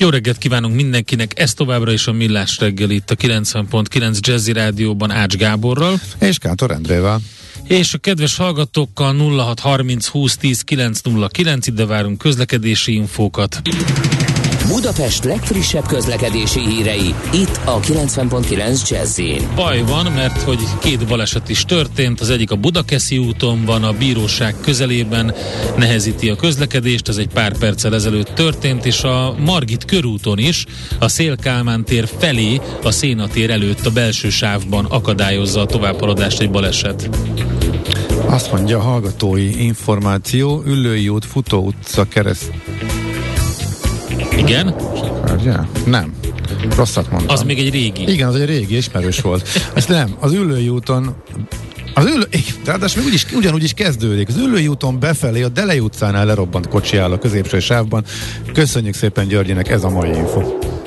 Jó reggelt kívánunk mindenkinek, ez továbbra is a Millás reggel itt a 90.9 Jazzy Rádióban Ács Gáborral. És Kántor Endrével. És a kedves hallgatókkal 0630 20 10 909 ide várunk közlekedési infókat. Budapest legfrissebb közlekedési hírei, itt a 90.9 jazz Baj van, mert hogy két baleset is történt, az egyik a Budakeszi úton van, a bíróság közelében nehezíti a közlekedést, ez egy pár perccel ezelőtt történt, és a Margit körúton is, a Szélkálmán tér felé, a Szénatér előtt a belső sávban akadályozza a továbbhaladást egy baleset. Azt mondja a hallgatói információ, Üllői út, Futó utca, kereszt igen? Ugye? Nem. Rosszat mondtam. Az még egy régi. Igen, az egy régi, ismerős volt. Ezt nem, az ülői úton az ülő, ráadásul úgyis, ugyanúgy is kezdődik. Az ülői úton befelé, a Delei utcánál lerobbant kocsi áll a középső sávban. Köszönjük szépen Györgyinek, ez a mai info.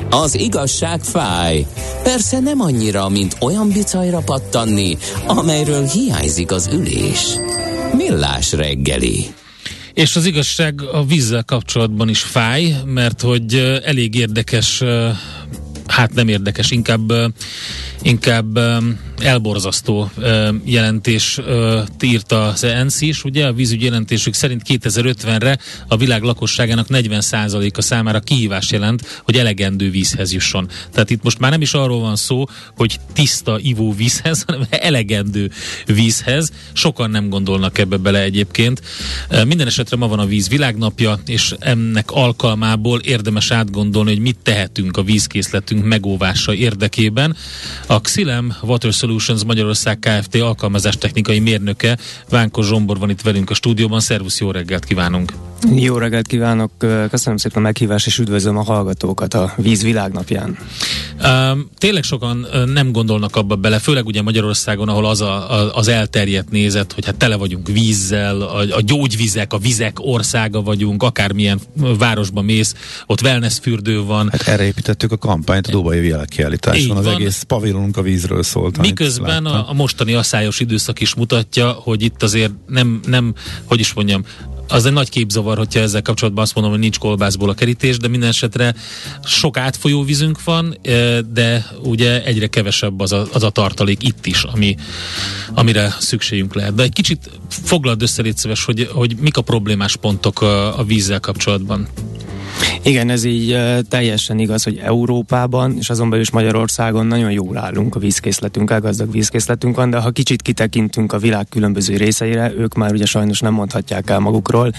Az igazság fáj. Persze nem annyira, mint olyan bicajra pattanni, amelyről hiányzik az ülés. Millás reggeli. És az igazság a vízzel kapcsolatban is fáj, mert hogy elég érdekes, hát nem érdekes, inkább, inkább elborzasztó jelentés írt az ENSZ is, ugye a vízügy jelentésük szerint 2050-re a világ lakosságának 40%-a számára kihívás jelent, hogy elegendő vízhez jusson. Tehát itt most már nem is arról van szó, hogy tiszta ivóvízhez, hanem elegendő vízhez. Sokan nem gondolnak ebbe bele egyébként. Minden esetre ma van a víz világnapja, és ennek alkalmából érdemes átgondolni, hogy mit tehetünk a vízkészletünk megóvása érdekében. A Xilem Water Solutions Magyarország Kft. alkalmazástechnikai mérnöke Vánko Zsombor van itt velünk a stúdióban. Szervusz, jó reggelt kívánunk! Jó reggelt kívánok, köszönöm szépen a meghívást, és üdvözlöm a hallgatókat a Víz világnapján. Tényleg sokan nem gondolnak abba bele, főleg ugye Magyarországon, ahol az a, a, az elterjedt nézet, hogy hát tele vagyunk vízzel, a, a gyógyvizek, a vizek országa vagyunk, akármilyen városba mész, ott wellness fürdő van. Hát erre építettük a kampányt Dubai világkiállításon, az egész pavilonunk a vízről szólt. Miközben a, a mostani asszályos időszak is mutatja, hogy itt azért nem, nem hogy is mondjam, az egy nagy képzavar, hogyha ezzel kapcsolatban azt mondom, hogy nincs kolbászból a kerítés, de minden esetre sok átfolyó vízünk van, de ugye egyre kevesebb az a, az a tartalék itt is, ami, amire szükségünk lehet. De egy kicsit foglald össze, légy szíves, hogy, hogy mik a problémás pontok a, a vízzel kapcsolatban. Igen, ez így teljesen igaz, hogy Európában, és azon belül is Magyarországon nagyon jól állunk a vízkészletünk, gazdag vízkészletünk de ha kicsit kitekintünk a világ különböző részeire, ők már ugye sajnos nem mondhatják el magukról,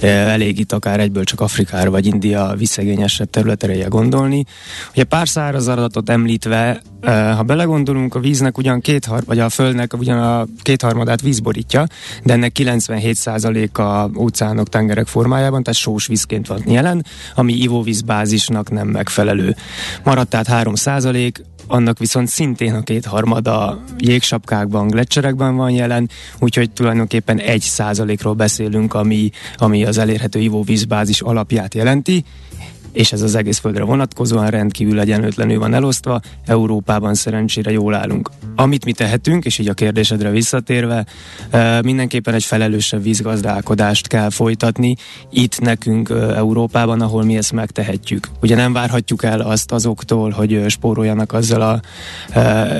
elég itt akár egyből csak Afrikára vagy India visszegényesebb területeire gondolni. Ugye pár száraz adatot említve, ha belegondolunk, a víznek ugyan kéthar, vagy a földnek ugyan a kétharmadát vízborítja, de ennek 97%-a óceánok, tengerek formájában, tehát sós vízként van jelen, ami ivóvízbázisnak nem megfelelő. Maradt tehát 3 százalék, annak viszont szintén a kétharmada jégsapkákban, gletszerekben van jelen, úgyhogy tulajdonképpen egy százalékról beszélünk, ami, ami az elérhető ivóvízbázis alapját jelenti, és ez az egész földre vonatkozóan rendkívül egyenlőtlenül van elosztva, Európában szerencsére jól állunk. Amit mi tehetünk, és így a kérdésedre visszatérve, mindenképpen egy felelősebb vízgazdálkodást kell folytatni itt nekünk Európában, ahol mi ezt megtehetjük. Ugye nem várhatjuk el azt azoktól, hogy spóroljanak azzal a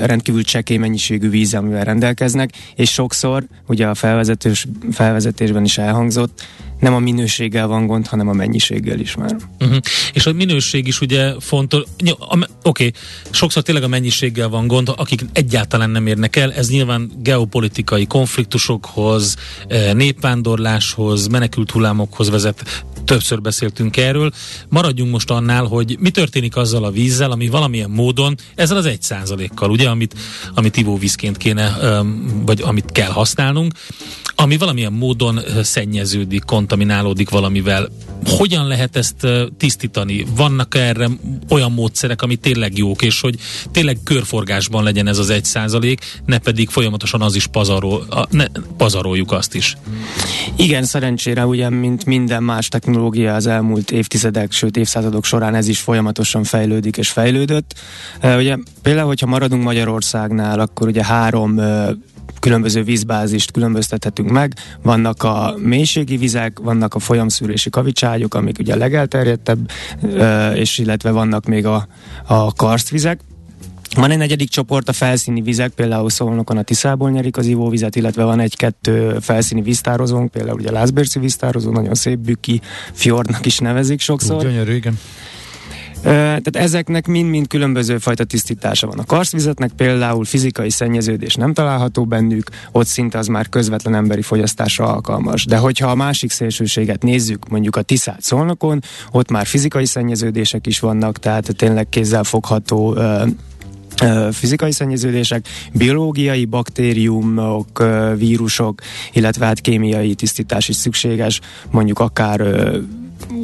rendkívül csekély mennyiségű víz, amivel rendelkeznek, és sokszor, ugye a felvezetős, felvezetésben is elhangzott, nem a minőséggel van gond, hanem a mennyiséggel is már. Uh-huh. És a minőség is ugye fontos, oké, okay. sokszor tényleg a mennyiséggel van gond, akik egyáltalán nem érnek el, ez nyilván geopolitikai konfliktusokhoz, eh, népvándorláshoz, menekült hullámokhoz vezet. Többször beszéltünk erről. Maradjunk most annál, hogy mi történik azzal a vízzel, ami valamilyen módon, ezzel az egy százalékkal, ugye, amit, amit ivóvízként kéne, vagy amit kell használnunk, ami valamilyen módon szennyeződik, kontaminálódik valamivel. Hogyan lehet ezt tisztítani? Vannak erre olyan módszerek, ami tényleg jók, és hogy tényleg körforgásban legyen ez az egy százalék, ne pedig folyamatosan az is pazarol, ne, pazaroljuk azt is. Igen, szerencsére ugye, mint minden más technológia az elmúlt évtizedek, sőt évszázadok során ez is folyamatosan fejlődik és fejlődött. Ugye például, hogyha maradunk Magyarországnál, akkor ugye három különböző vízbázist különböztethetünk meg. Vannak a mélységi vizek, vannak a folyamszűrési kavicságyok, amik ugye a legelterjedtebb, és illetve vannak még a, a karstvizek. Van egy negyedik csoport, a felszíni vizek, például Szolnokon a Tiszából nyerik az ivóvizet, illetve van egy-kettő felszíni víztározónk, például ugye a Lászbérci víztározó, nagyon szép bükki, fjordnak is nevezik sokszor. Gyönyörű, igen. Tehát ezeknek mind-mind különböző fajta tisztítása van. A karszvizetnek például fizikai szennyeződés nem található bennük, ott szinte az már közvetlen emberi fogyasztásra alkalmas. De hogyha a másik szélsőséget nézzük, mondjuk a Tiszát Szolnokon, ott már fizikai szennyeződések is vannak, tehát tényleg kézzelfogható fizikai szennyeződések, biológiai baktériumok, vírusok, illetve hát kémiai tisztítás is szükséges, mondjuk akár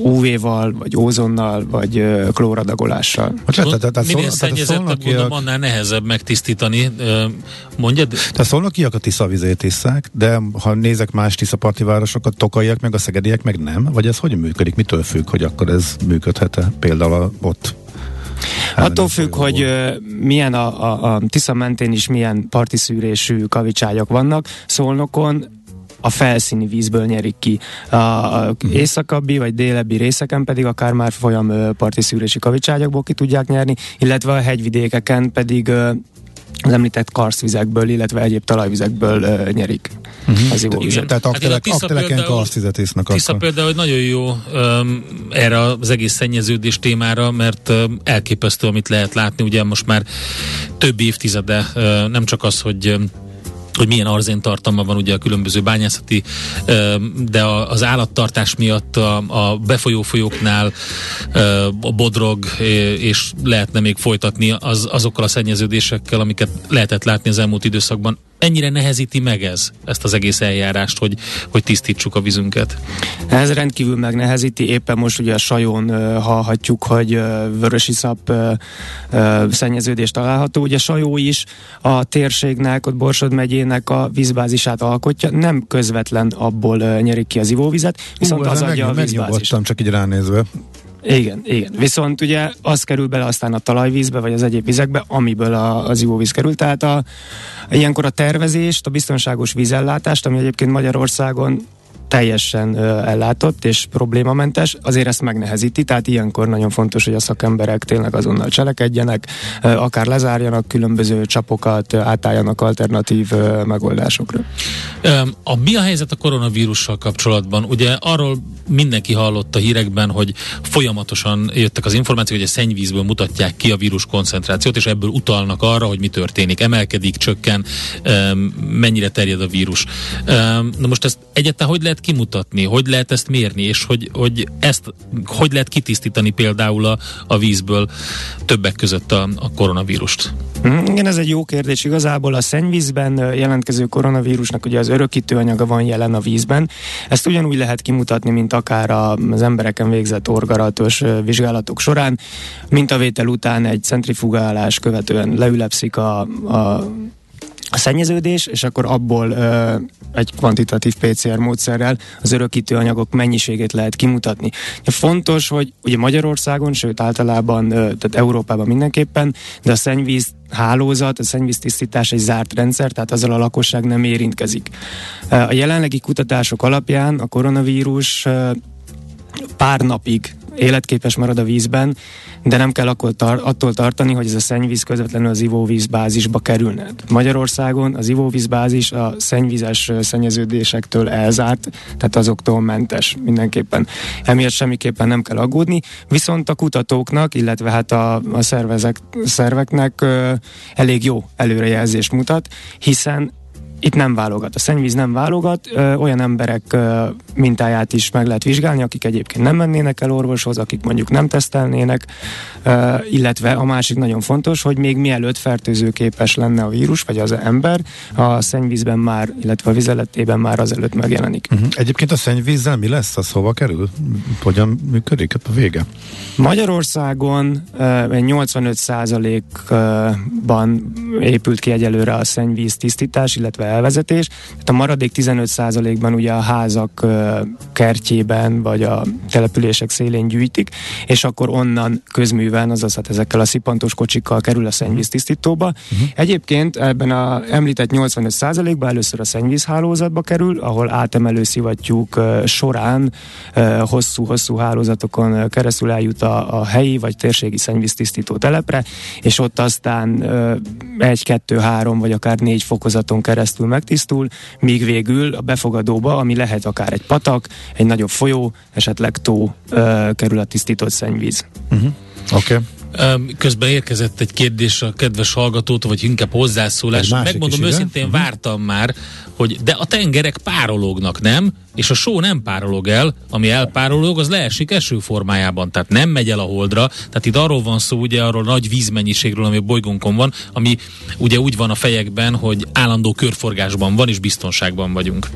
UV-val, vagy ózonnal, vagy klóradagolással. Minél szennyezettebb, mondom, annál nehezebb megtisztítani. Mondjad? Tehát szolnokiak a Tisza vizét isszák, de ha nézek más Tiszaparti városokat, tokaiak meg a szegediek meg nem? Vagy ez hogy működik? Mitől függ, hogy akkor ez működhet-e például ott? Attól függ, hogy milyen a, a, a Tisza mentén is milyen partiszűrésű kavicságyok vannak. Szolnokon a felszíni vízből nyerik ki. A, uh-huh. északabbi vagy délebbi részeken pedig akár már folyam parti szűrési kavicságyakból ki tudják nyerni, illetve a hegyvidékeken pedig az említett karszvizekből, illetve egyéb talajvizekből uh, nyerik uh-huh. az ivóvizet. Tehát aktelek, hát akteleken karszvizet isznak Tisza akkor. például nagyon jó um, erre az egész szennyeződés témára, mert um, elképesztő, amit lehet látni, ugye most már több évtizede, uh, nem csak az, hogy um, hogy milyen arzén tartalma van ugye a különböző bányászati, de az állattartás miatt a, befolyó folyóknál a bodrog, és lehetne még folytatni az, azokkal a szennyeződésekkel, amiket lehetett látni az elmúlt időszakban ennyire nehezíti meg ez, ezt az egész eljárást, hogy, hogy tisztítsuk a vízünket? Ez rendkívül megnehezíti, éppen most ugye a sajon uh, hallhatjuk, hogy uh, vörösiszap uh, uh, szennyeződés található. Ugye sajó is a térségnek, ott Borsod megyének a vízbázisát alkotja, nem közvetlen abból uh, nyerik ki az ivóvizet, viszont Ú, az adja meg, a vízbázist. csak így ránézve. Igen, igen. Viszont ugye az kerül bele aztán a talajvízbe, vagy az egyéb vizekbe, amiből a, az ivóvíz kerül. Tehát a, ilyenkor a tervezést, a biztonságos vízellátást, ami egyébként Magyarországon teljesen ellátott és problémamentes, azért ezt megnehezíti, tehát ilyenkor nagyon fontos, hogy a szakemberek tényleg azonnal cselekedjenek, akár lezárjanak különböző csapokat, átálljanak alternatív megoldásokra. A, mi a helyzet a koronavírussal kapcsolatban? Ugye arról mindenki hallott a hírekben, hogy folyamatosan jöttek az információk, hogy a szennyvízből mutatják ki a vírus koncentrációt, és ebből utalnak arra, hogy mi történik. Emelkedik, csökken, mennyire terjed a vírus. Na most ezt egyáltalán hogy lehet lehet kimutatni, hogy lehet ezt mérni, és hogy, hogy ezt hogy lehet kitisztítani például a, a vízből többek között a, a koronavírust? Mm, igen, ez egy jó kérdés. Igazából a szennyvízben jelentkező koronavírusnak ugye az örökítő anyaga van jelen a vízben. Ezt ugyanúgy lehet kimutatni, mint akár az embereken végzett orgaratos vizsgálatok során. mint a vétel után egy centrifugálás követően leülepszik a, a a szennyeződés, és akkor abból ö, egy kvantitatív PCR módszerrel az örökítő anyagok mennyiségét lehet kimutatni. Fontos, hogy ugye Magyarországon, sőt általában, ö, tehát Európában mindenképpen, de a szennyvíz hálózat, a szennyvíz tisztítás egy zárt rendszer, tehát azzal a lakosság nem érintkezik. A jelenlegi kutatások alapján a koronavírus pár napig életképes marad a vízben, de nem kell tar- attól tartani, hogy ez a szennyvíz közvetlenül az ivóvízbázisba kerülne. Magyarországon az ivóvízbázis a szennyvízes szennyeződésektől elzárt, tehát azoktól mentes mindenképpen. Emiatt semmiképpen nem kell aggódni, viszont a kutatóknak, illetve hát a, a szervezek, szerveknek ö, elég jó előrejelzést mutat, hiszen itt nem válogat, a szennyvíz nem válogat, ö, olyan emberek ö, mintáját is meg lehet vizsgálni, akik egyébként nem mennének el orvoshoz, akik mondjuk nem tesztelnének, ö, illetve a másik nagyon fontos, hogy még mielőtt fertőzőképes lenne a vírus, vagy az ember, a szennyvízben már, illetve a vizeletében már azelőtt megjelenik. Uh-huh. Egyébként a szennyvízzel mi lesz? Az hova kerül? Hogyan működik a vége? Magyarországon uh, 85%-ban épült ki egyelőre a szennyvíz tisztítás, illetve elvezetés. Tehát a maradék 15%-ban ugye a házak kertjében vagy a települések szélén gyűjtik, és akkor onnan közműven, azaz hát ezekkel a szipantos kocsikkal kerül a szennyvíz tisztítóba. Uh-huh. Egyébként ebben a említett 85%-ban először a szennyvízhálózatba kerül, ahol átemelő szivattyúk során hosszú-hosszú hálózatokon keresztül eljut a, a helyi vagy térségi szennyvíztisztító telepre, és ott aztán egy, kettő, három vagy akár négy fokozaton keresztül megtisztul, míg végül a befogadóba, ami lehet akár egy patak, egy nagyobb folyó, esetleg tó kerül a tisztított szennyvíz. Uh-huh. Oké. Okay. Közben érkezett egy kérdés a kedves hallgatótól, vagy inkább hozzászólás. Megmondom is, őszintén, igen? Mhm. vártam már, hogy de a tengerek párolognak, nem? És a só nem párolog el, ami elpárolog, az leesik eső formájában, tehát nem megy el a holdra. Tehát itt arról van szó, ugye arról nagy vízmennyiségről, ami a bolygónkon van, ami ugye úgy van a fejekben, hogy állandó körforgásban van, és biztonságban vagyunk.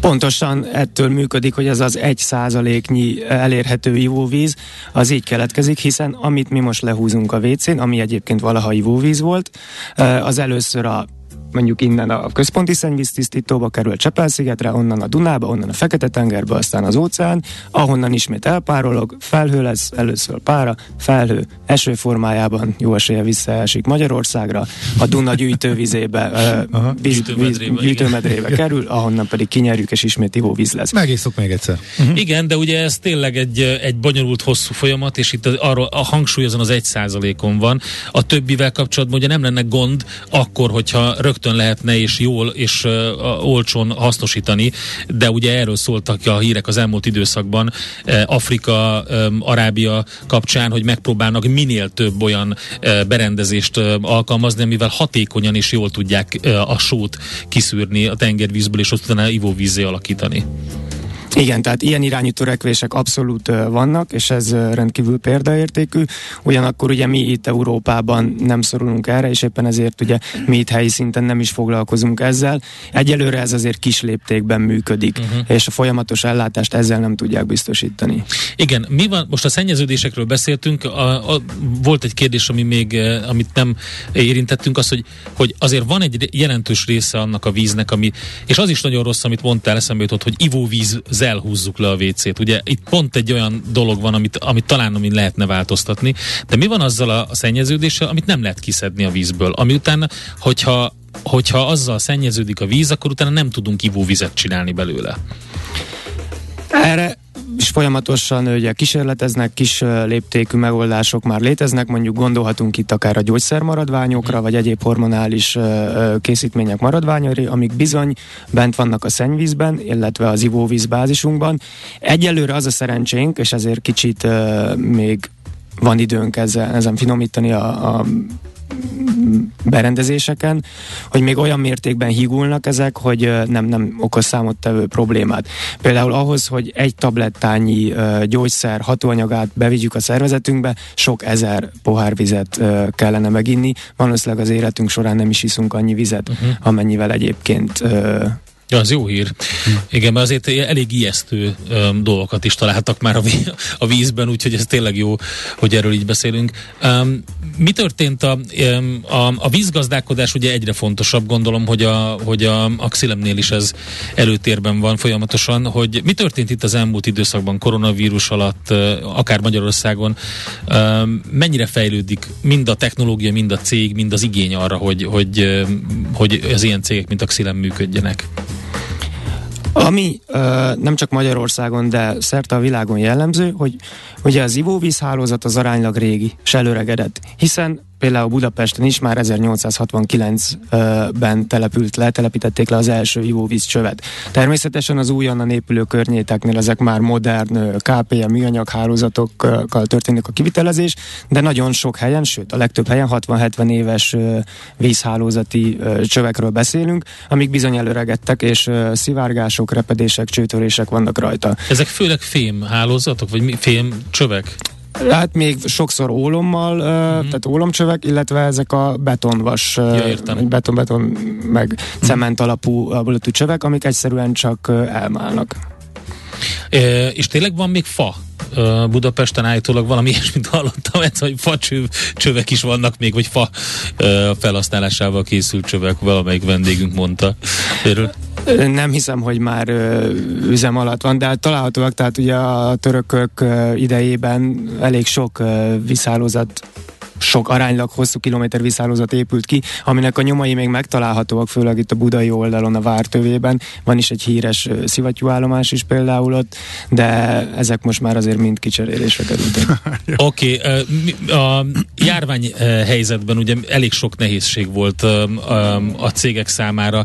Pontosan ettől működik, hogy az az egy százaléknyi elérhető ivóvíz, az így keletkezik, hiszen amit mi most lehúzunk a WC-n, ami egyébként valaha ivóvíz volt, az először a mondjuk innen a központi szennyvíztisztítóba kerül Csepel-szigetre, onnan a Dunába, onnan a Fekete-tengerbe, aztán az óceán, ahonnan ismét elpárolog, felhő lesz, először pára, felhő, eső formájában jó esélye visszaesik Magyarországra, a Duna gyűjtővizébe, uh, víz, gyűjtőmedrébe, víz, gyűjtőmedrébe kerül, ahonnan pedig kinyerjük, és ismét ivóvíz lesz. Megisszuk még egyszer. Uh-huh. Igen, de ugye ez tényleg egy, egy bonyolult, hosszú folyamat, és itt arról a hangsúly azon az egy százalékon van. A többivel kapcsolatban ugye nem lenne gond akkor, hogyha rögtön rögtön lehetne és jól és uh, olcsón hasznosítani, de ugye erről szóltak a hírek az elmúlt időszakban uh, Afrika, um, Arábia kapcsán, hogy megpróbálnak minél több olyan uh, berendezést uh, alkalmazni, amivel hatékonyan és jól tudják uh, a sót kiszűrni a tengervízből, és utána ivóvízzé alakítani. Igen, tehát ilyen irányú törekvések abszolút vannak, és ez rendkívül példaértékű. Ugyanakkor ugye mi itt Európában nem szorulunk erre, és éppen ezért ugye mi itt helyi szinten nem is foglalkozunk ezzel. Egyelőre ez azért kis léptékben működik, uh-huh. és a folyamatos ellátást ezzel nem tudják biztosítani. Igen, mi van, most a szennyeződésekről beszéltünk, a, a, volt egy kérdés, ami még, amit nem érintettünk, az, hogy, hogy azért van egy jelentős része annak a víznek, ami, és az is nagyon rossz, amit mondtál, eszembe jutott, hogy ivóvíz ezzel húzzuk le a WC-t. Ugye itt pont egy olyan dolog van, amit, amit talán amin lehetne változtatni, de mi van azzal a, a szennyeződéssel, amit nem lehet kiszedni a vízből, ami után, hogyha hogyha azzal szennyeződik a víz, akkor utána nem tudunk ivóvizet csinálni belőle. Erre is folyamatosan ugye kísérleteznek, kis léptékű megoldások már léteznek, mondjuk gondolhatunk itt akár a gyógyszermaradványokra, vagy egyéb hormonális készítmények maradványai, amik bizony bent vannak a szennyvízben, illetve az ivóvíz bázisunkban. Egyelőre az a szerencsénk, és ezért kicsit még van időnk ezzel, ezen finomítani a, a berendezéseken, hogy még olyan mértékben higulnak ezek, hogy nem, nem okoz számottevő problémát. Például ahhoz, hogy egy tablettányi gyógyszer hatóanyagát bevigyük a szervezetünkbe, sok ezer pohár vizet kellene meginni. Valószínűleg az életünk során nem is iszunk annyi vizet, uh-huh. amennyivel egyébként Ja, az jó hír. Igen, mert azért elég ijesztő um, dolgokat is találtak már a, a vízben, úgyhogy ez tényleg jó, hogy erről így beszélünk. Um, mi történt a, um, a, a vízgazdálkodás ugye egyre fontosabb, gondolom, hogy a, hogy a, a Xilemnél is ez előtérben van folyamatosan, hogy mi történt itt az elmúlt időszakban koronavírus alatt, akár Magyarországon, um, mennyire fejlődik mind a technológia, mind a cég, mind az igény arra, hogy, hogy, hogy az ilyen cégek, mint a Xilem működjenek? Ami ö, nem csak Magyarországon, de szerte a világon jellemző, hogy ugye az ivóvízhálózat az aránylag régi, és előregedett, hiszen például Budapesten is már 1869-ben települt le, telepítették le az első ivóvíz csövet. Természetesen az újonnan épülő környéteknél ezek már modern KPM műanyag hálózatokkal történik a kivitelezés, de nagyon sok helyen, sőt a legtöbb helyen 60-70 éves vízhálózati csövekről beszélünk, amik bizony előregettek, és szivárgások, repedések, csőtörések vannak rajta. Ezek főleg fém hálózatok, vagy fém csövek? Hát még sokszor ólommal, uh-huh. tehát ólomcsövek, illetve ezek a betonvas, ja, beton-beton, meg uh-huh. cement alapú alapú csövek, amik egyszerűen csak elmálnak. E, és tényleg van még fa Budapesten állítólag valami ilyesmit hallottam, ez, hogy fa csövek is vannak még, vagy fa felhasználásával készült csövek, valamelyik vendégünk mondta. Erről. Nem hiszem, hogy már üzem alatt van, de hát találhatóak, tehát ugye a törökök idejében elég sok viszállózat sok aránylag hosszú kilométer viszállózat épült ki, aminek a nyomai még megtalálhatóak, főleg itt a budai oldalon, a vártövében. Van is egy híres szivattyúállomás is például ott, de ezek most már azért mind kicserélésre kerültek. Oké, okay, a járvány helyzetben ugye elég sok nehézség volt a cégek számára.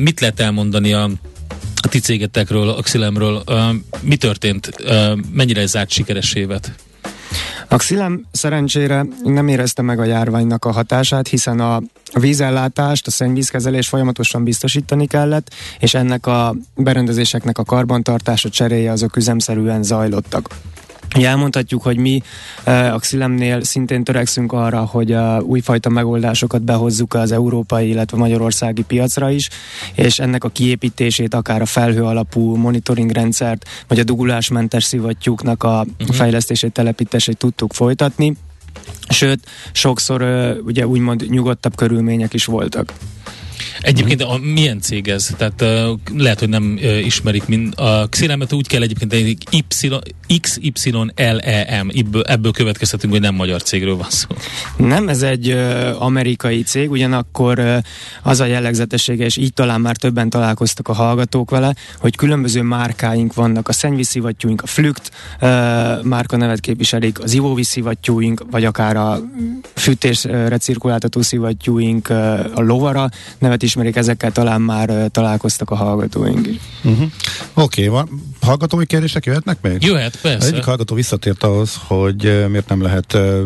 Mit lehet elmondani a a ti cégetekről, a Xilemről, mi történt, mennyire zárt sikeres évet? A Xilem szerencsére nem érezte meg a járványnak a hatását, hiszen a vízellátást, a szennyvízkezelés folyamatosan biztosítani kellett, és ennek a berendezéseknek a karbantartása, cseréje azok üzemszerűen zajlottak. Elmondhatjuk, hogy mi a Xilemnél szintén törekszünk arra, hogy a újfajta megoldásokat behozzuk az európai, illetve magyarországi piacra is, és ennek a kiépítését, akár a felhő alapú monitoring rendszert, vagy a dugulásmentes szivattyúknak a uh-huh. fejlesztését, telepítését tudtuk folytatni. Sőt, sokszor ugye úgymond nyugodtabb körülmények is voltak. Egyébként a, milyen cég ez? Tehát uh, lehet, hogy nem uh, ismerik mind. A Xilemet úgy kell egyébként egy y, XYLEM, ebből következtetünk, hogy nem magyar cégről van szó. Nem, ez egy uh, amerikai cég, ugyanakkor uh, az a jellegzetessége, és így talán már többen találkoztak a hallgatók vele, hogy különböző márkáink vannak, a szennyvízszivattyúink, a Flükt uh, márka nevet képviselik, az ivóvízszivattyúink, vagy akár a fűtésre cirkuláltató szivattyúink, uh, a Lovara nevet ismerik, ezekkel talán már uh, találkoztak a hallgatóink is. Uh-huh. Oké, okay, van. Hallgatói kérdések jöhetnek még? Jöhet, persze. Egyik hallgató visszatért ahhoz, hogy uh, miért nem lehet uh,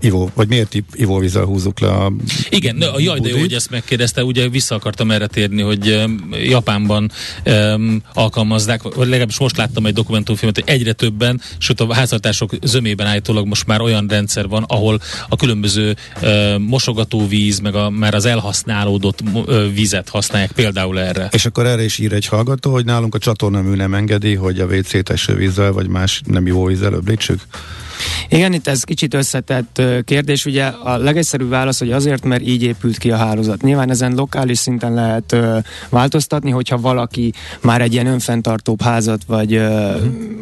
ivó, vagy miért ivóvízzel húzzuk le a Igen, a jaj, de jó, hogy ezt megkérdezte, ugye vissza akartam erre térni, hogy um, Japánban um, alkalmazzák, vagy legalábbis most láttam egy dokumentumfilmet, hogy egyre többen, sőt a háztartások zömében állítólag most már olyan rendszer van, ahol a különböző uh, mosogatóvíz, meg a, már az elhasználódott vizet használják például erre. És akkor erre is ír egy hallgató, hogy nálunk a csatornamű nem engedi, hogy a WC-t esővízzel, vagy más nem jó vízzel öblítsük? Igen, itt ez kicsit összetett kérdés. Ugye a legegyszerűbb válasz, hogy azért, mert így épült ki a hálózat. Nyilván ezen lokális szinten lehet változtatni, hogyha valaki már egy ilyen önfenntartóbb házat, vagy ö,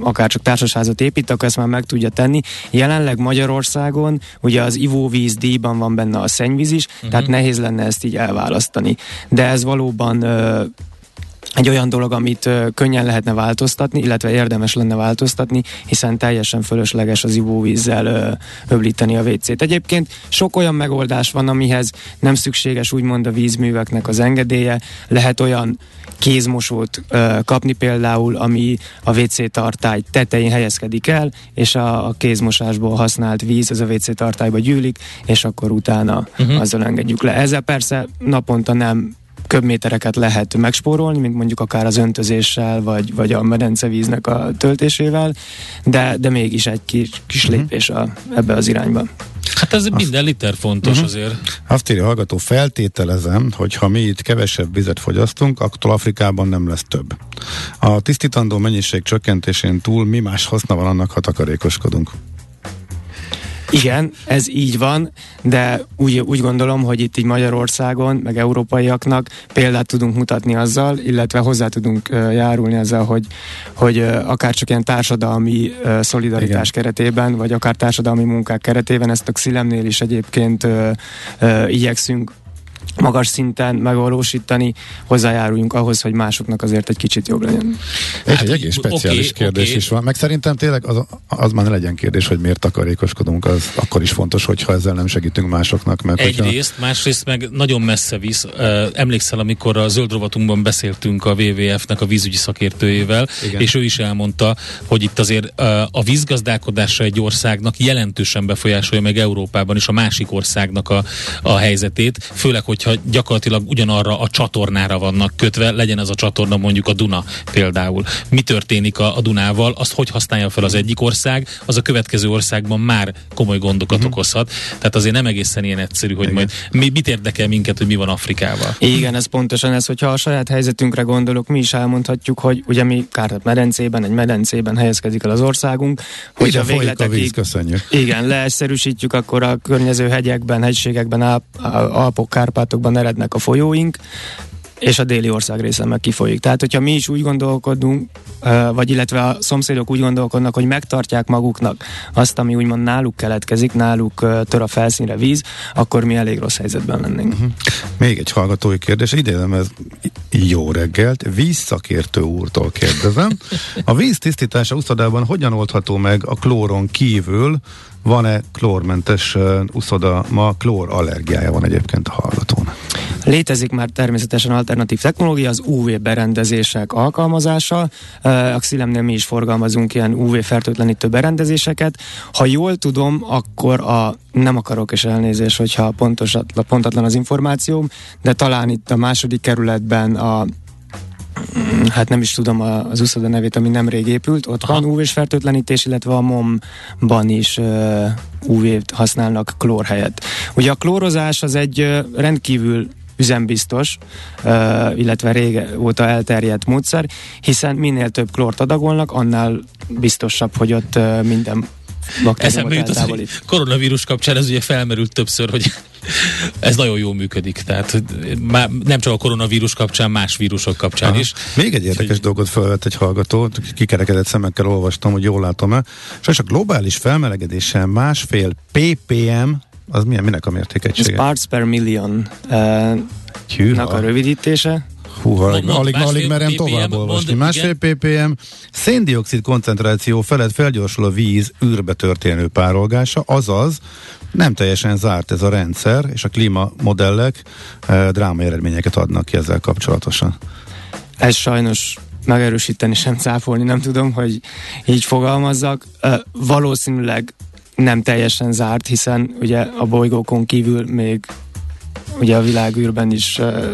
akár csak társasházat épít, akkor ezt már meg tudja tenni. Jelenleg Magyarországon ugye az ivóvíz díjban van benne a szennyvíz is, tehát nehéz lenne ezt így elválasztani. De ez valóban egy olyan dolog, amit könnyen lehetne változtatni, illetve érdemes lenne változtatni, hiszen teljesen fölösleges az ivóvízzel öblíteni a WC-t. Egyébként sok olyan megoldás van, amihez nem szükséges úgymond a vízműveknek az engedélye. Lehet olyan kézmosót ö, kapni például, ami a WC tartály tetején helyezkedik el, és a, a kézmosásból használt víz az a WC tartályba gyűlik, és akkor utána uh-huh. azzal engedjük le. Ezzel persze naponta nem köbmétereket lehet megspórolni, mint mondjuk akár az öntözéssel, vagy, vagy a medencevíznek a töltésével, de, de mégis egy kis, kis uh-huh. lépés a, ebbe az irányba. Hát ez minden liter fontos uh-huh. azért. Azt írja hallgató, feltételezem, hogy ha mi itt kevesebb vizet fogyasztunk, akkor Afrikában nem lesz több. A tisztítandó mennyiség csökkentésén túl mi más haszna van annak, ha takarékoskodunk? Igen, ez így van, de úgy, úgy gondolom, hogy itt így Magyarországon, meg európaiaknak példát tudunk mutatni azzal, illetve hozzá tudunk uh, járulni azzal, hogy, hogy uh, akár csak ilyen társadalmi uh, szolidaritás Igen. keretében, vagy akár társadalmi munkák keretében, ezt a Xilemnél is egyébként uh, uh, igyekszünk magas szinten megvalósítani, hozzájáruljunk ahhoz, hogy másoknak azért egy kicsit jobb legyen. Hát, egy egész speciális okay, kérdés okay. is van. Meg szerintem tényleg az, az már ne legyen kérdés, hogy miért takarékoskodunk, az akkor is fontos, hogyha ezzel nem segítünk másoknak. Meg Egyrészt, hogyha... másrészt meg nagyon messze visz. Emlékszel, amikor a zöld rovatunkban beszéltünk a WWF-nek a vízügyi szakértőjével, Igen. és ő is elmondta, hogy itt azért a vízgazdálkodása egy országnak jelentősen befolyásolja meg Európában is a másik országnak a, a helyzetét, főleg, hogyha hogyha gyakorlatilag ugyanarra a csatornára vannak kötve, legyen ez a csatorna mondjuk a Duna például. Mi történik a, a Dunával, azt hogy használja fel az egyik ország, az a következő országban már komoly gondokat uh-huh. okozhat. Tehát azért nem egészen ilyen egyszerű, hogy Igen. majd mi, mit érdekel minket, hogy mi van Afrikával. Igen, ez pontosan ez, hogyha a saját helyzetünkre gondolok, mi is elmondhatjuk, hogy ugye mi Kárpát medencében, egy medencében helyezkedik el az országunk, hogy a végletekig, a víz, köszönjük. Igen, leegyszerűsítjük, akkor a környező hegyekben, hegységekben, Alp, Alpok, Kárpátok országokban erednek a folyóink, és a déli ország része meg kifolyik. Tehát, hogyha mi is úgy gondolkodunk, vagy illetve a szomszédok úgy gondolkodnak, hogy megtartják maguknak azt, ami úgymond náluk keletkezik, náluk tör a felszínre víz, akkor mi elég rossz helyzetben lennénk. Uh-huh. Még egy hallgatói kérdés, idézem ez jó reggelt, vízszakértő úrtól kérdezem. A víz tisztítása uszodában hogyan oldható meg a klóron kívül, van-e klórmentes uszoda? Ma klór allergiája van egyébként a hallgatón. Létezik már természetesen alternatív technológia, az UV berendezések alkalmazása. A Xilemnél mi is forgalmazunk ilyen UV fertőtlenítő berendezéseket. Ha jól tudom, akkor a nem akarok és elnézés, hogyha pontosatlan, pontatlan az információm, de talán itt a második kerületben a hát nem is tudom az úszoda nevét, ami nemrég épült, ott Aha. van UV-s fertőtlenítés, illetve a MOM-ban is UV-t használnak klór helyett. Ugye a klórozás az egy rendkívül üzembiztos, illetve rége óta elterjedt módszer, hiszen minél több klórt adagolnak, annál biztosabb, hogy ott minden Eszembe jut az, hogy koronavírus kapcsán ez ugye felmerült többször, hogy ez nagyon jól működik. Tehát már nem csak a koronavírus kapcsán, más vírusok kapcsán Aha. is. Még egy érdekes hogy... dolgot felvett egy hallgató, kikerekedett szemekkel olvastam, hogy jól látom-e. És a globális felmelegedéssel másfél ppm, az milyen, minek a mértékegysége? Parts per million uh, a rövidítése. Húha, alig, alig, alig merem tovább olvasni. Másfél ppm széndiokszid koncentráció felett felgyorsul a víz űrbe történő párolgása, azaz nem teljesen zárt ez a rendszer, és a klímamodellek e, drámai eredményeket adnak ki ezzel kapcsolatosan. Ez sajnos megerősíteni sem cáfolni, nem tudom, hogy így fogalmazzak. E, valószínűleg nem teljesen zárt, hiszen ugye a bolygókon kívül még ugye a világűrben is e,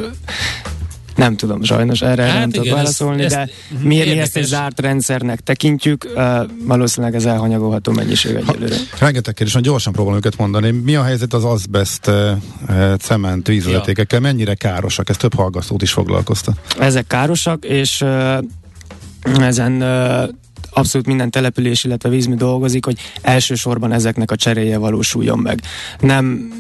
nem tudom, sajnos erre hát nem tudok válaszolni, ezt, de ezt, mi, mi ezt egy zárt rendszernek tekintjük, uh, valószínűleg ez elhanyagolható mennyiség egyelőre. Rengeteg kérdés, gyorsan próbálom őket mondani. Mi a helyzet az azbest uh, cement vízvezetékekkel? Ja. Mennyire károsak? Ez több hallgatót is foglalkozta. Ezek károsak, és uh, ezen uh, abszolút minden település, illetve vízmi dolgozik, hogy elsősorban ezeknek a cseréje valósuljon meg. Nem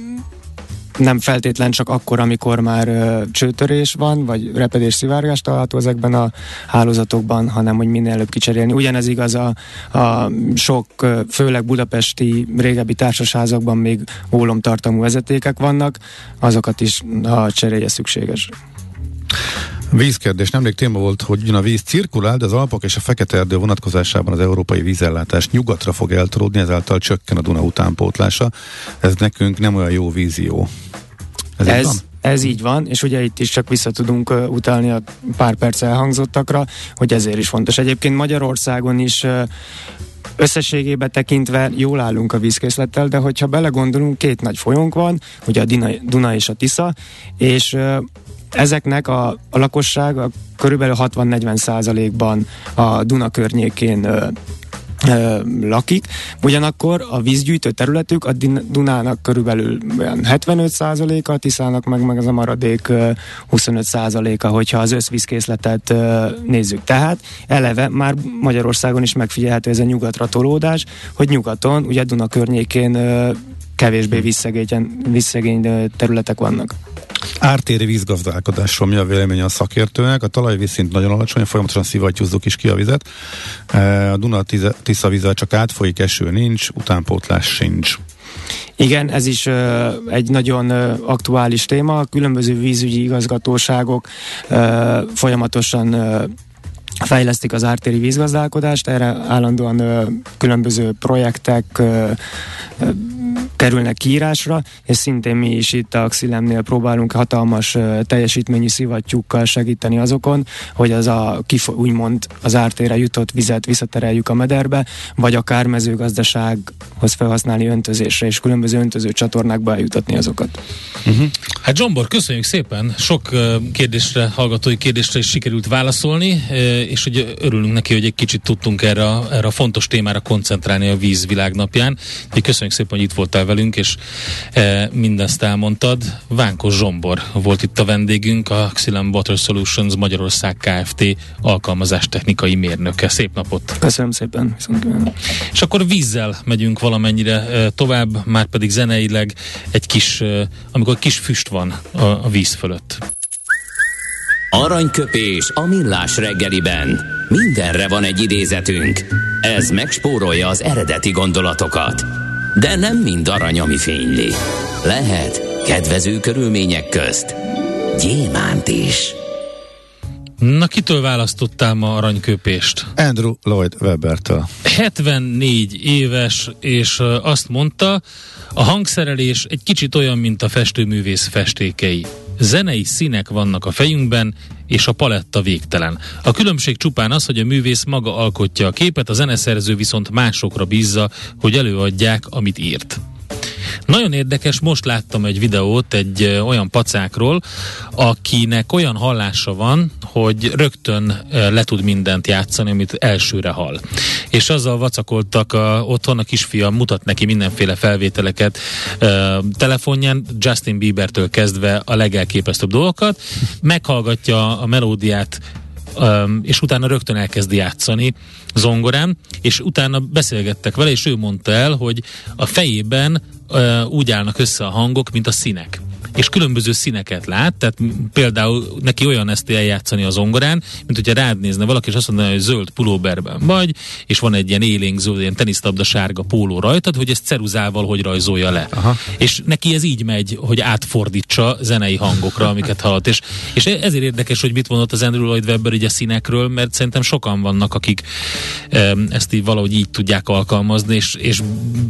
nem feltétlen csak akkor, amikor már ö, csőtörés van, vagy repedés szivárgás található ezekben a hálózatokban, hanem hogy minél előbb kicserélni. Ugyanez igaz a, a sok, főleg budapesti régebbi társasházakban még ólomtartalmú vezetékek vannak, azokat is a cseréje szükséges. Vízkérdés. Nemrég téma volt, hogy ugyan a víz cirkulál, de az Alpok és a Fekete Erdő vonatkozásában az európai vízellátás nyugatra fog eltolódni, ezáltal csökken a Duna utánpótlása. Ez nekünk nem olyan jó vízió. Ez, ez, így van? ez így van, és ugye itt is csak vissza tudunk uh, utalni a pár perc elhangzottakra, hogy ezért is fontos. Egyébként Magyarországon is uh, összességében tekintve jól állunk a vízkészlettel, de hogyha belegondolunk, két nagy folyónk van, ugye a Duna, Duna és a Tisza, és uh, ezeknek a, a lakosság a körülbelül 60-40 százalékban a Duna környékén ö, ö, lakik, ugyanakkor a vízgyűjtő területük a Dunának körülbelül 75%-a, a Tiszának meg, meg az a maradék 25%-a, hogyha az összvízkészletet nézzük. Tehát eleve már Magyarországon is megfigyelhető ez a nyugatra tolódás, hogy nyugaton, ugye Duna környékén kevésbé vízszegény, vízszegény területek vannak. Ártéri vízgazdálkodásról mi a vélemény a szakértőnek. A talajvízszint nagyon alacsony, folyamatosan szivattyúzzuk is ki a vizet. A Duna Tisza vízzel csak átfolyik, eső nincs, utánpótlás sincs. Igen, ez is uh, egy nagyon uh, aktuális téma. Különböző vízügyi igazgatóságok uh, folyamatosan uh, fejlesztik az ártéri vízgazdálkodást, erre állandóan ö, különböző projektek ö, ö, kerülnek kiírásra, és szintén mi is itt a Xilemnél próbálunk hatalmas ö, teljesítményű szivattyúkkal segíteni azokon, hogy az a kifo- úgymond az ártére jutott vizet visszatereljük a mederbe, vagy akár mezőgazdasághoz felhasználni öntözésre, és különböző öntöző csatornákba eljutatni azokat. Uh-huh. Hát Zsombor, köszönjük szépen! Sok kérdésre, hallgatói kérdésre is sikerült válaszolni és hogy örülünk neki, hogy egy kicsit tudtunk erre, erre a fontos témára koncentrálni a víz világnapján. Úgyhogy köszönjük szépen, hogy itt voltál velünk, és e, mindezt elmondtad. Vánkos Zsombor volt itt a vendégünk, a Xylem Water Solutions Magyarország Kft. alkalmazás technikai mérnöke. Szép napot! Köszönöm szépen! És akkor vízzel megyünk valamennyire e, tovább, már pedig zeneileg egy kis, e, amikor kis füst van a, a víz fölött. Aranyköpés a millás reggeliben. Mindenre van egy idézetünk. Ez megspórolja az eredeti gondolatokat. De nem mind arany, ami fényli. Lehet kedvező körülmények közt gyémánt is. Na, kitől választottál ma aranyköpést? Andrew Lloyd Webbertől. 74 éves, és azt mondta, a hangszerelés egy kicsit olyan, mint a festőművész festékei. Zenei színek vannak a fejünkben, és a paletta végtelen. A különbség csupán az, hogy a művész maga alkotja a képet, a zeneszerző viszont másokra bízza, hogy előadják, amit írt. Nagyon érdekes, most láttam egy videót egy olyan pacákról, akinek olyan hallása van, hogy rögtön le tud mindent játszani, amit elsőre hall. És azzal vacakoltak a, otthon a kisfiam, mutat neki mindenféle felvételeket uh, telefonján, Justin Biebertől kezdve a legelképesztőbb dolgokat, meghallgatja a melódiát és utána rögtön elkezdi játszani zongorán, és utána beszélgettek vele, és ő mondta el, hogy a fejében úgy állnak össze a hangok, mint a színek és különböző színeket lát, tehát például neki olyan ezt eljátszani az zongorán, mint hogyha rád nézne valaki, és azt mondaná, hogy zöld pulóberben vagy, és van egy ilyen élénk zöld, ilyen tenisztabda sárga póló rajtad, hogy ezt ceruzával hogy rajzolja le. Aha. És neki ez így megy, hogy átfordítsa zenei hangokra, amiket hallott. És, és ezért érdekes, hogy mit mondott az Andrew Lloyd Webber így a színekről, mert szerintem sokan vannak, akik ezt így valahogy így tudják alkalmazni, és, és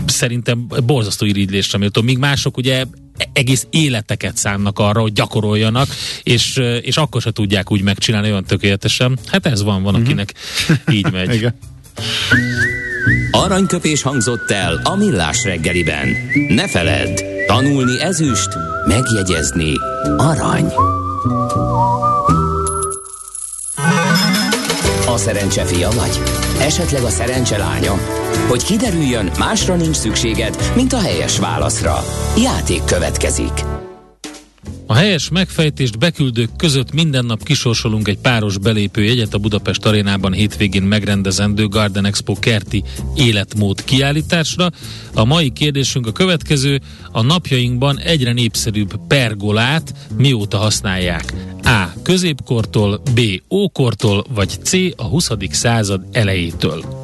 szerintem borzasztó irigylésre méltó. Míg mások ugye egész életeket szánnak arra, hogy gyakoroljanak, és, és akkor se tudják úgy megcsinálni olyan tökéletesen. Hát ez van, van, akinek uh-huh. így megy. Igen. Aranyköpés hangzott el a millás reggeliben. Ne feledd, tanulni ezüst, megjegyezni arany. A szerencse fia vagy? Esetleg a szerencse lánya? Hogy kiderüljön, másra nincs szükséged, mint a helyes válaszra. Játék következik. A helyes megfejtést beküldők között minden nap kisorsolunk egy páros belépőjegyet a Budapest arénában hétvégén megrendezendő Garden Expo kerti életmód kiállításra. A mai kérdésünk a következő. A napjainkban egyre népszerűbb pergolát mióta használják? A. Középkortól, B. Ókortól, vagy C. a 20. század elejétől.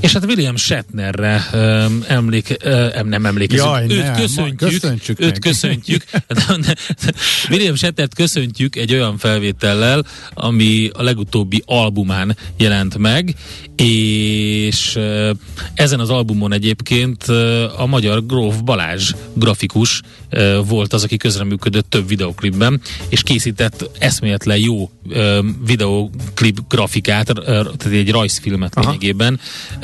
És hát William Shatnerre um, emlék, uh, nem emlékezünk. Jaj, őt nem, köszöntjük. köszöntjük őt meg. köszöntjük. William Shatnert köszöntjük egy olyan felvétellel, ami a legutóbbi albumán jelent meg, és uh, ezen az albumon egyébként uh, a magyar Gróf Balázs grafikus uh, volt az, aki közreműködött több videoklipben, és készített eszméletlen jó videoklip grafikát, tehát egy rajzfilmet Aha. lényegében,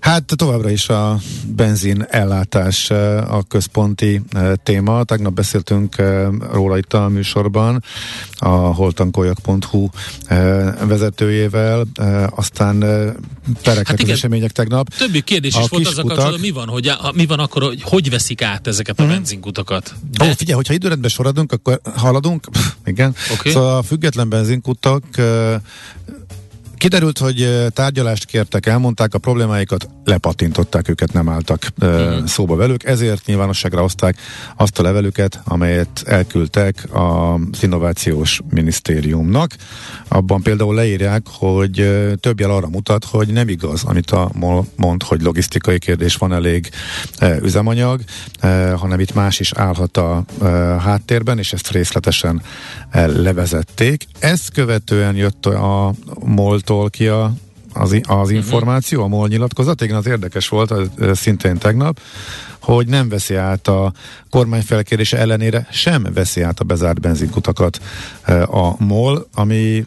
Hát továbbra is a benzin ellátás a központi téma. Tegnap beszéltünk róla itt a műsorban a holtankoljak.hu vezetőjével, aztán pereknek hát igen, az események tegnap. Többi kérdés is volt az a kapcsolatban, mi van, hogy, mi van akkor, hogy hogy veszik át ezeket a uh-huh. benzinkutakat? De... Ó, figyelj, hogyha időrendben soradunk, akkor haladunk, igen. Okay. Szóval a független benzinkutak Kiderült, hogy tárgyalást kértek, elmondták a problémáikat, lepatintották őket, nem álltak uh-huh. szóba velük, ezért nyilvánosságra hozták azt a levelüket, amelyet elküldtek az Innovációs Minisztériumnak. Abban például leírják, hogy több jel arra mutat, hogy nem igaz, amit a MOL mond, hogy logisztikai kérdés van elég üzemanyag, hanem itt más is állhat a háttérben, és ezt részletesen levezették. Ezt követően jött a MOL tól ki a, az, az információ, a MOL nyilatkozat. Igen, az érdekes volt, az, szintén tegnap, hogy nem veszi át a kormány felkérése ellenére, sem veszi át a bezárt benzinkutakat a MOL, ami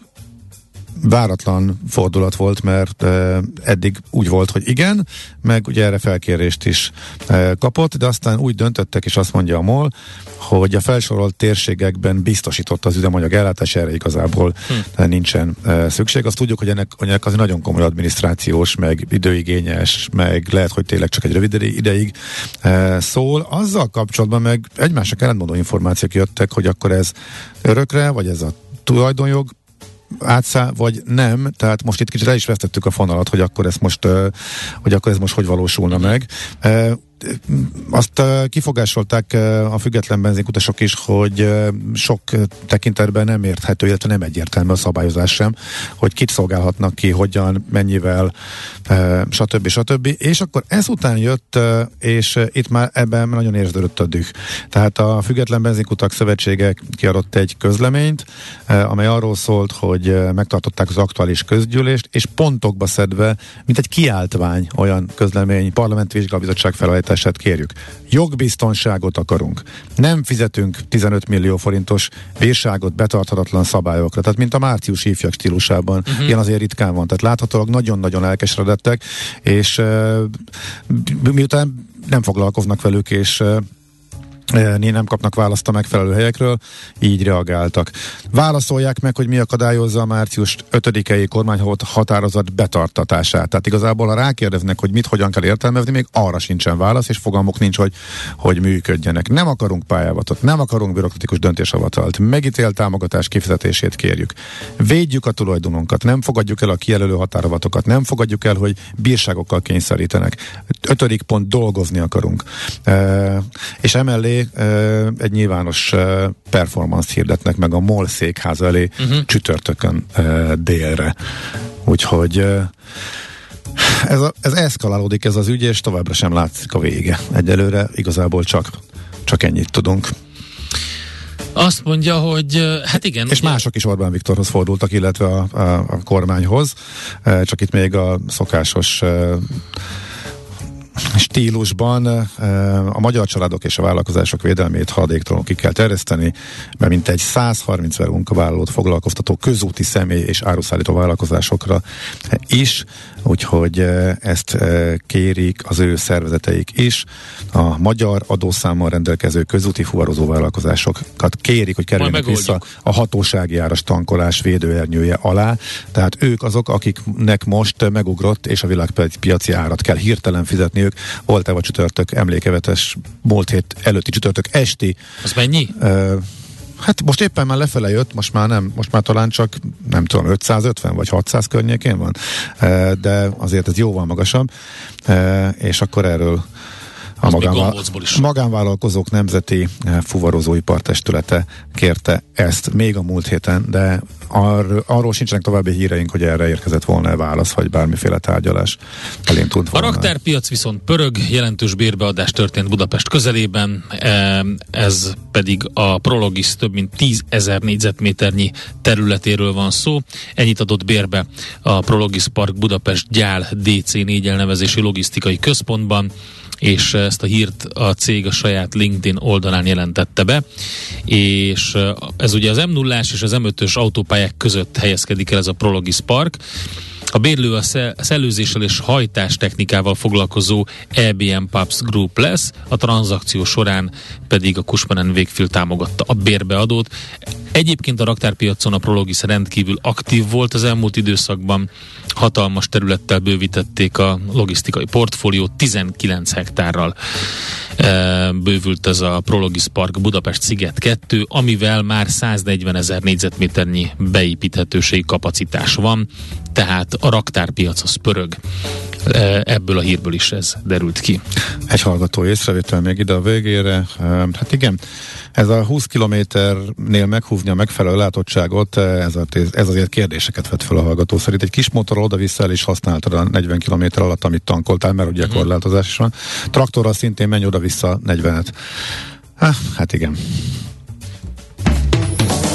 váratlan fordulat volt, mert eddig úgy volt, hogy igen, meg ugye erre felkérést is kapott, de aztán úgy döntöttek, és azt mondja a MOL, hogy a felsorolt térségekben biztosított az üzemanyag ellátás, erre igazából hm. nincsen szükség. Azt tudjuk, hogy ennek, ennek az nagyon komoly adminisztrációs, meg időigényes, meg lehet, hogy tényleg csak egy rövid ideig szól. Azzal kapcsolatban meg egymásnak ellentmondó információk jöttek, hogy akkor ez örökre, vagy ez a tulajdonjog átszá, vagy nem, tehát most itt kicsit el is vesztettük a fonalat, hogy akkor ez most, hogy akkor ez most hogy valósulna meg azt kifogásolták a független benzinkutasok is, hogy sok tekintetben nem érthető, illetve nem egyértelmű a szabályozás sem, hogy kit szolgálhatnak ki, hogyan, mennyivel, stb. stb. És akkor ezután jött, és itt már ebben nagyon érződött a düh. Tehát a Független Benzinkutak Szövetsége kiadott egy közleményt, amely arról szólt, hogy megtartották az aktuális közgyűlést, és pontokba szedve, mint egy kiáltvány olyan közlemény, parlamenti vizsgálbizottság felajt támogatását kérjük. Jogbiztonságot akarunk. Nem fizetünk 15 millió forintos bírságot betarthatatlan szabályokra. Tehát mint a március ifjak stílusában. Uh-huh. Ilyen azért ritkán van. Tehát láthatólag nagyon-nagyon elkeseredettek, és uh, miután nem foglalkoznak velük, és uh, nem kapnak választ a megfelelő helyekről, így reagáltak. Válaszolják meg, hogy mi akadályozza a március 5-i kormányhot határozat betartatását. Tehát igazából, ha rákérdeznek, hogy mit, hogyan kell értelmezni, még arra sincsen válasz, és fogalmuk nincs, hogy, hogy működjenek. Nem akarunk pályávatot, nem akarunk bürokratikus döntésavatalt, megítélt támogatás kifizetését kérjük. Védjük a tulajdonunkat, nem fogadjuk el a kijelölő határovatokat, nem fogadjuk el, hogy bírságokkal kényszerítenek. Ötödik pont, dolgozni akarunk. E, és emellé egy nyilvános performance hirdetnek meg a MOL székház elé uh-huh. csütörtökön délre. Úgyhogy ez, a, ez eszkalálódik ez az ügy, és továbbra sem látszik a vége. Egyelőre igazából csak, csak ennyit tudunk. Azt mondja, hogy hát igen. És ugye... mások is Orbán Viktorhoz fordultak, illetve a, a, a kormányhoz, csak itt még a szokásos stílusban a magyar családok és a vállalkozások védelmét haladéktalanul ki kell terjeszteni, mert mint egy 130 ezer munkavállalót foglalkoztató közúti személy és áruszállító vállalkozásokra is, úgyhogy ezt kérik az ő szervezeteik is. A magyar adószámmal rendelkező közúti fuvarozó vállalkozásokat kérik, hogy kerüljenek vissza a hatósági áras tankolás védőernyője alá. Tehát ők azok, akiknek most megugrott, és a világpiaci árat kell hirtelen fizetniük. Volt-e a csütörtök emlékevetes múlt hét előtti csütörtök esti. Az mennyi? Uh, Hát most éppen már lefele jött, most már nem, most már talán csak nem tudom, 550 vagy 600 környékén van, de azért ez jóval magasabb, és akkor erről a magánvál- is. magánvállalkozók nemzeti eh, fuvarozóipartestülete kérte ezt még a múlt héten, de ar- arról sincsenek további híreink, hogy erre érkezett volna válasz, vagy bármiféle tárgyalás elindult A volna. raktárpiac viszont pörög, jelentős bérbeadás történt Budapest közelében, e, ez pedig a Prologis több mint 10 ezer négyzetméternyi területéről van szó. Ennyit adott bérbe a Prologis Park Budapest Gyál DC4 elnevezési logisztikai központban és ezt a hírt a cég a saját LinkedIn oldalán jelentette be, és ez ugye az m 0 és az M5-ös autópályák között helyezkedik el ez a Prologis Park, a bérlő a szellőzéssel és hajtás technikával foglalkozó EBM Pubs Group lesz, a tranzakció során pedig a Kushman Wakefield támogatta a bérbeadót. Egyébként a raktárpiacon a Prologis rendkívül aktív volt az elmúlt időszakban, hatalmas területtel bővítették a logisztikai portfóliót, 19 hektárral e, bővült ez a Prologis Park Budapest Sziget 2, amivel már 140 ezer négyzetméternyi beépíthetőségi kapacitás van, tehát a raktárpiac az pörög. E, ebből a hírből is ez derült ki. Egy hallgató észrevétel még ide a végére. E, hát igen, ez a 20 kilométernél meghúzni a megfelelő látottságot, ez, a, ez azért kérdéseket vett fel a hallgató szerint. Egy kis motor oda-vissza el is használtad a 40 km alatt, amit tankoltál, mert ugye uh-huh. korlátozás is van. Traktorral szintén menj oda-vissza 40-et. Hát, hát igen.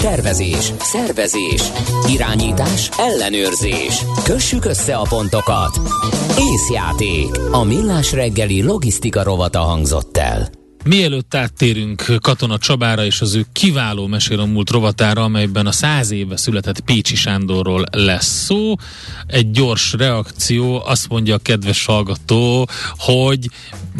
Tervezés, szervezés, irányítás, ellenőrzés. Kössük össze a pontokat. Észjáték. A millás reggeli logisztika rovata hangzott el. Mielőtt áttérünk Katona Csabára és az ő kiváló mesél a múlt rovatára, amelyben a száz éve született Pécsi Sándorról lesz szó, egy gyors reakció, azt mondja a kedves hallgató, hogy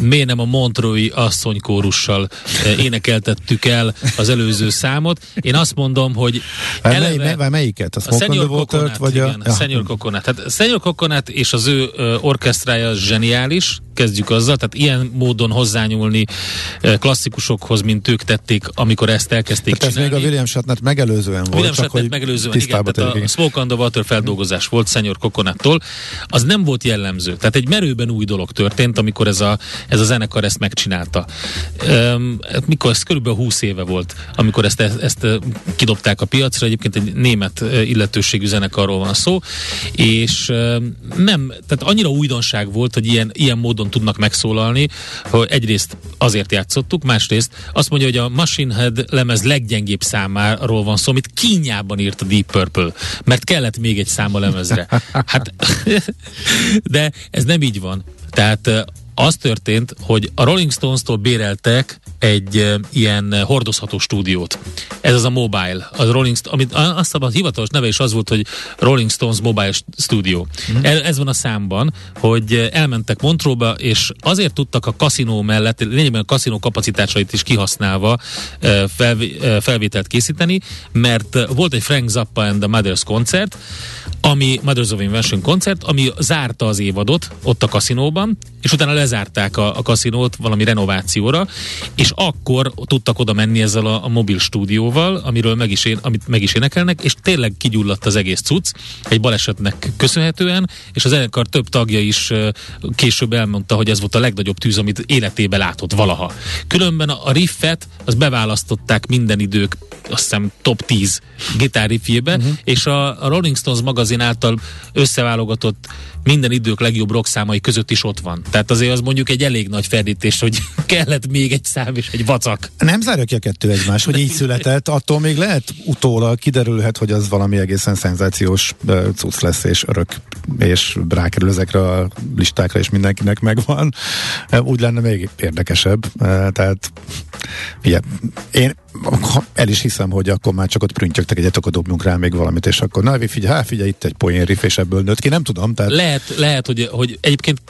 miért nem a Montrói asszonykórussal eh, énekeltettük el az előző számot. Én azt mondom, hogy eleve, mely, mely, melyiket? A, a Senior Coconut, vagy igen, a... Ja. Senior Coconut. Tehát Senior Coconut és az ő orkesztrája zseniális, kezdjük azzal, tehát ilyen módon hozzányúlni klasszikusokhoz, mint ők tették, amikor ezt elkezdték tehát csinálni. ez még a William Shatner megelőzően volt. William Shatner megelőzően, igen, tehát a Smoke on the Water feldolgozás volt Senior Coconuttól. Az nem volt jellemző. Tehát egy merőben új dolog történt, amikor ez a, ez a zenekar ezt megcsinálta. Um, mikor ez körülbelül 20 éve volt, amikor ezt, ezt, ezt kidobták a piacra, egyébként egy német illetőségű zenekarról van szó, és um, nem, tehát annyira újdonság volt, hogy ilyen, ilyen módon tudnak megszólalni, hogy egyrészt azért játszottuk, másrészt azt mondja, hogy a Machine Head lemez leggyengébb számáról van szó, amit kínjában írt a Deep Purple, mert kellett még egy szám a lemezre. Hát, de ez nem így van. Tehát az történt, hogy a Rolling Stones-tól béreltek egy ilyen hordozható stúdiót. Ez az a Mobile, az Rolling St- amit azt a hivatalos neve is az volt, hogy Rolling Stones Mobile Studio. Mm-hmm. Ez van a számban, hogy elmentek Montróba, és azért tudtak a kaszinó mellett, lényegében a kaszinó kapacitásait is kihasználva felv- felvételt készíteni, mert volt egy Frank Zappa and the Mothers koncert, ami Mothers of Invention koncert, ami zárta az évadot ott a kaszinóban, és utána lezárták a, a kaszinót valami renovációra, és akkor tudtak oda menni ezzel a, a mobil stúdióval, amiről meg is, én, amit meg is énekelnek, és tényleg kigyulladt az egész cucc, egy balesetnek köszönhetően, és az zenekar több tagja is később elmondta, hogy ez volt a legnagyobb tűz, amit életébe látott valaha. Különben a, riffet, az beválasztották minden idők, azt hiszem top 10 gitárriffjébe, uh-huh. és a, a Rolling Stones magazin által összeválogatott minden idők legjobb rock számai között is ott van. Tehát azért az mondjuk egy elég nagy ferdítés, hogy kellett még egy szám és egy vacak. Nem zárja ki a kettő egymás, hogy így született, attól még lehet utólag kiderülhet, hogy az valami egészen szenzációs cucc lesz, és örök, és rákerül ezekre a listákra, és mindenkinek megvan. Úgy lenne még érdekesebb. Tehát ugye, én el is hiszem, hogy akkor már csak ott prüntjögtek egyet, akkor dobjunk rá még valamit, és akkor na, figyelj, hát figyelj, itt egy poén riff, és ebből nőtt ki, nem tudom. Tehát... Lehet, lehet hogy, hogy egyébként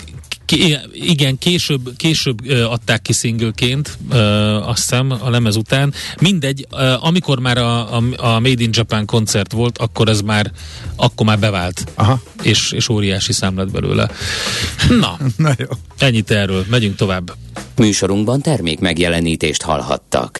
igen, később, később adták ki singleként, azt hiszem, a lemez után. Mindegy, amikor már a, a, a Made in Japan koncert volt, akkor ez már, akkor már bevált. Aha. És, és óriási szám lett belőle. Na, Na jó. ennyit erről, megyünk tovább. Műsorunkban termék megjelenítést hallhattak.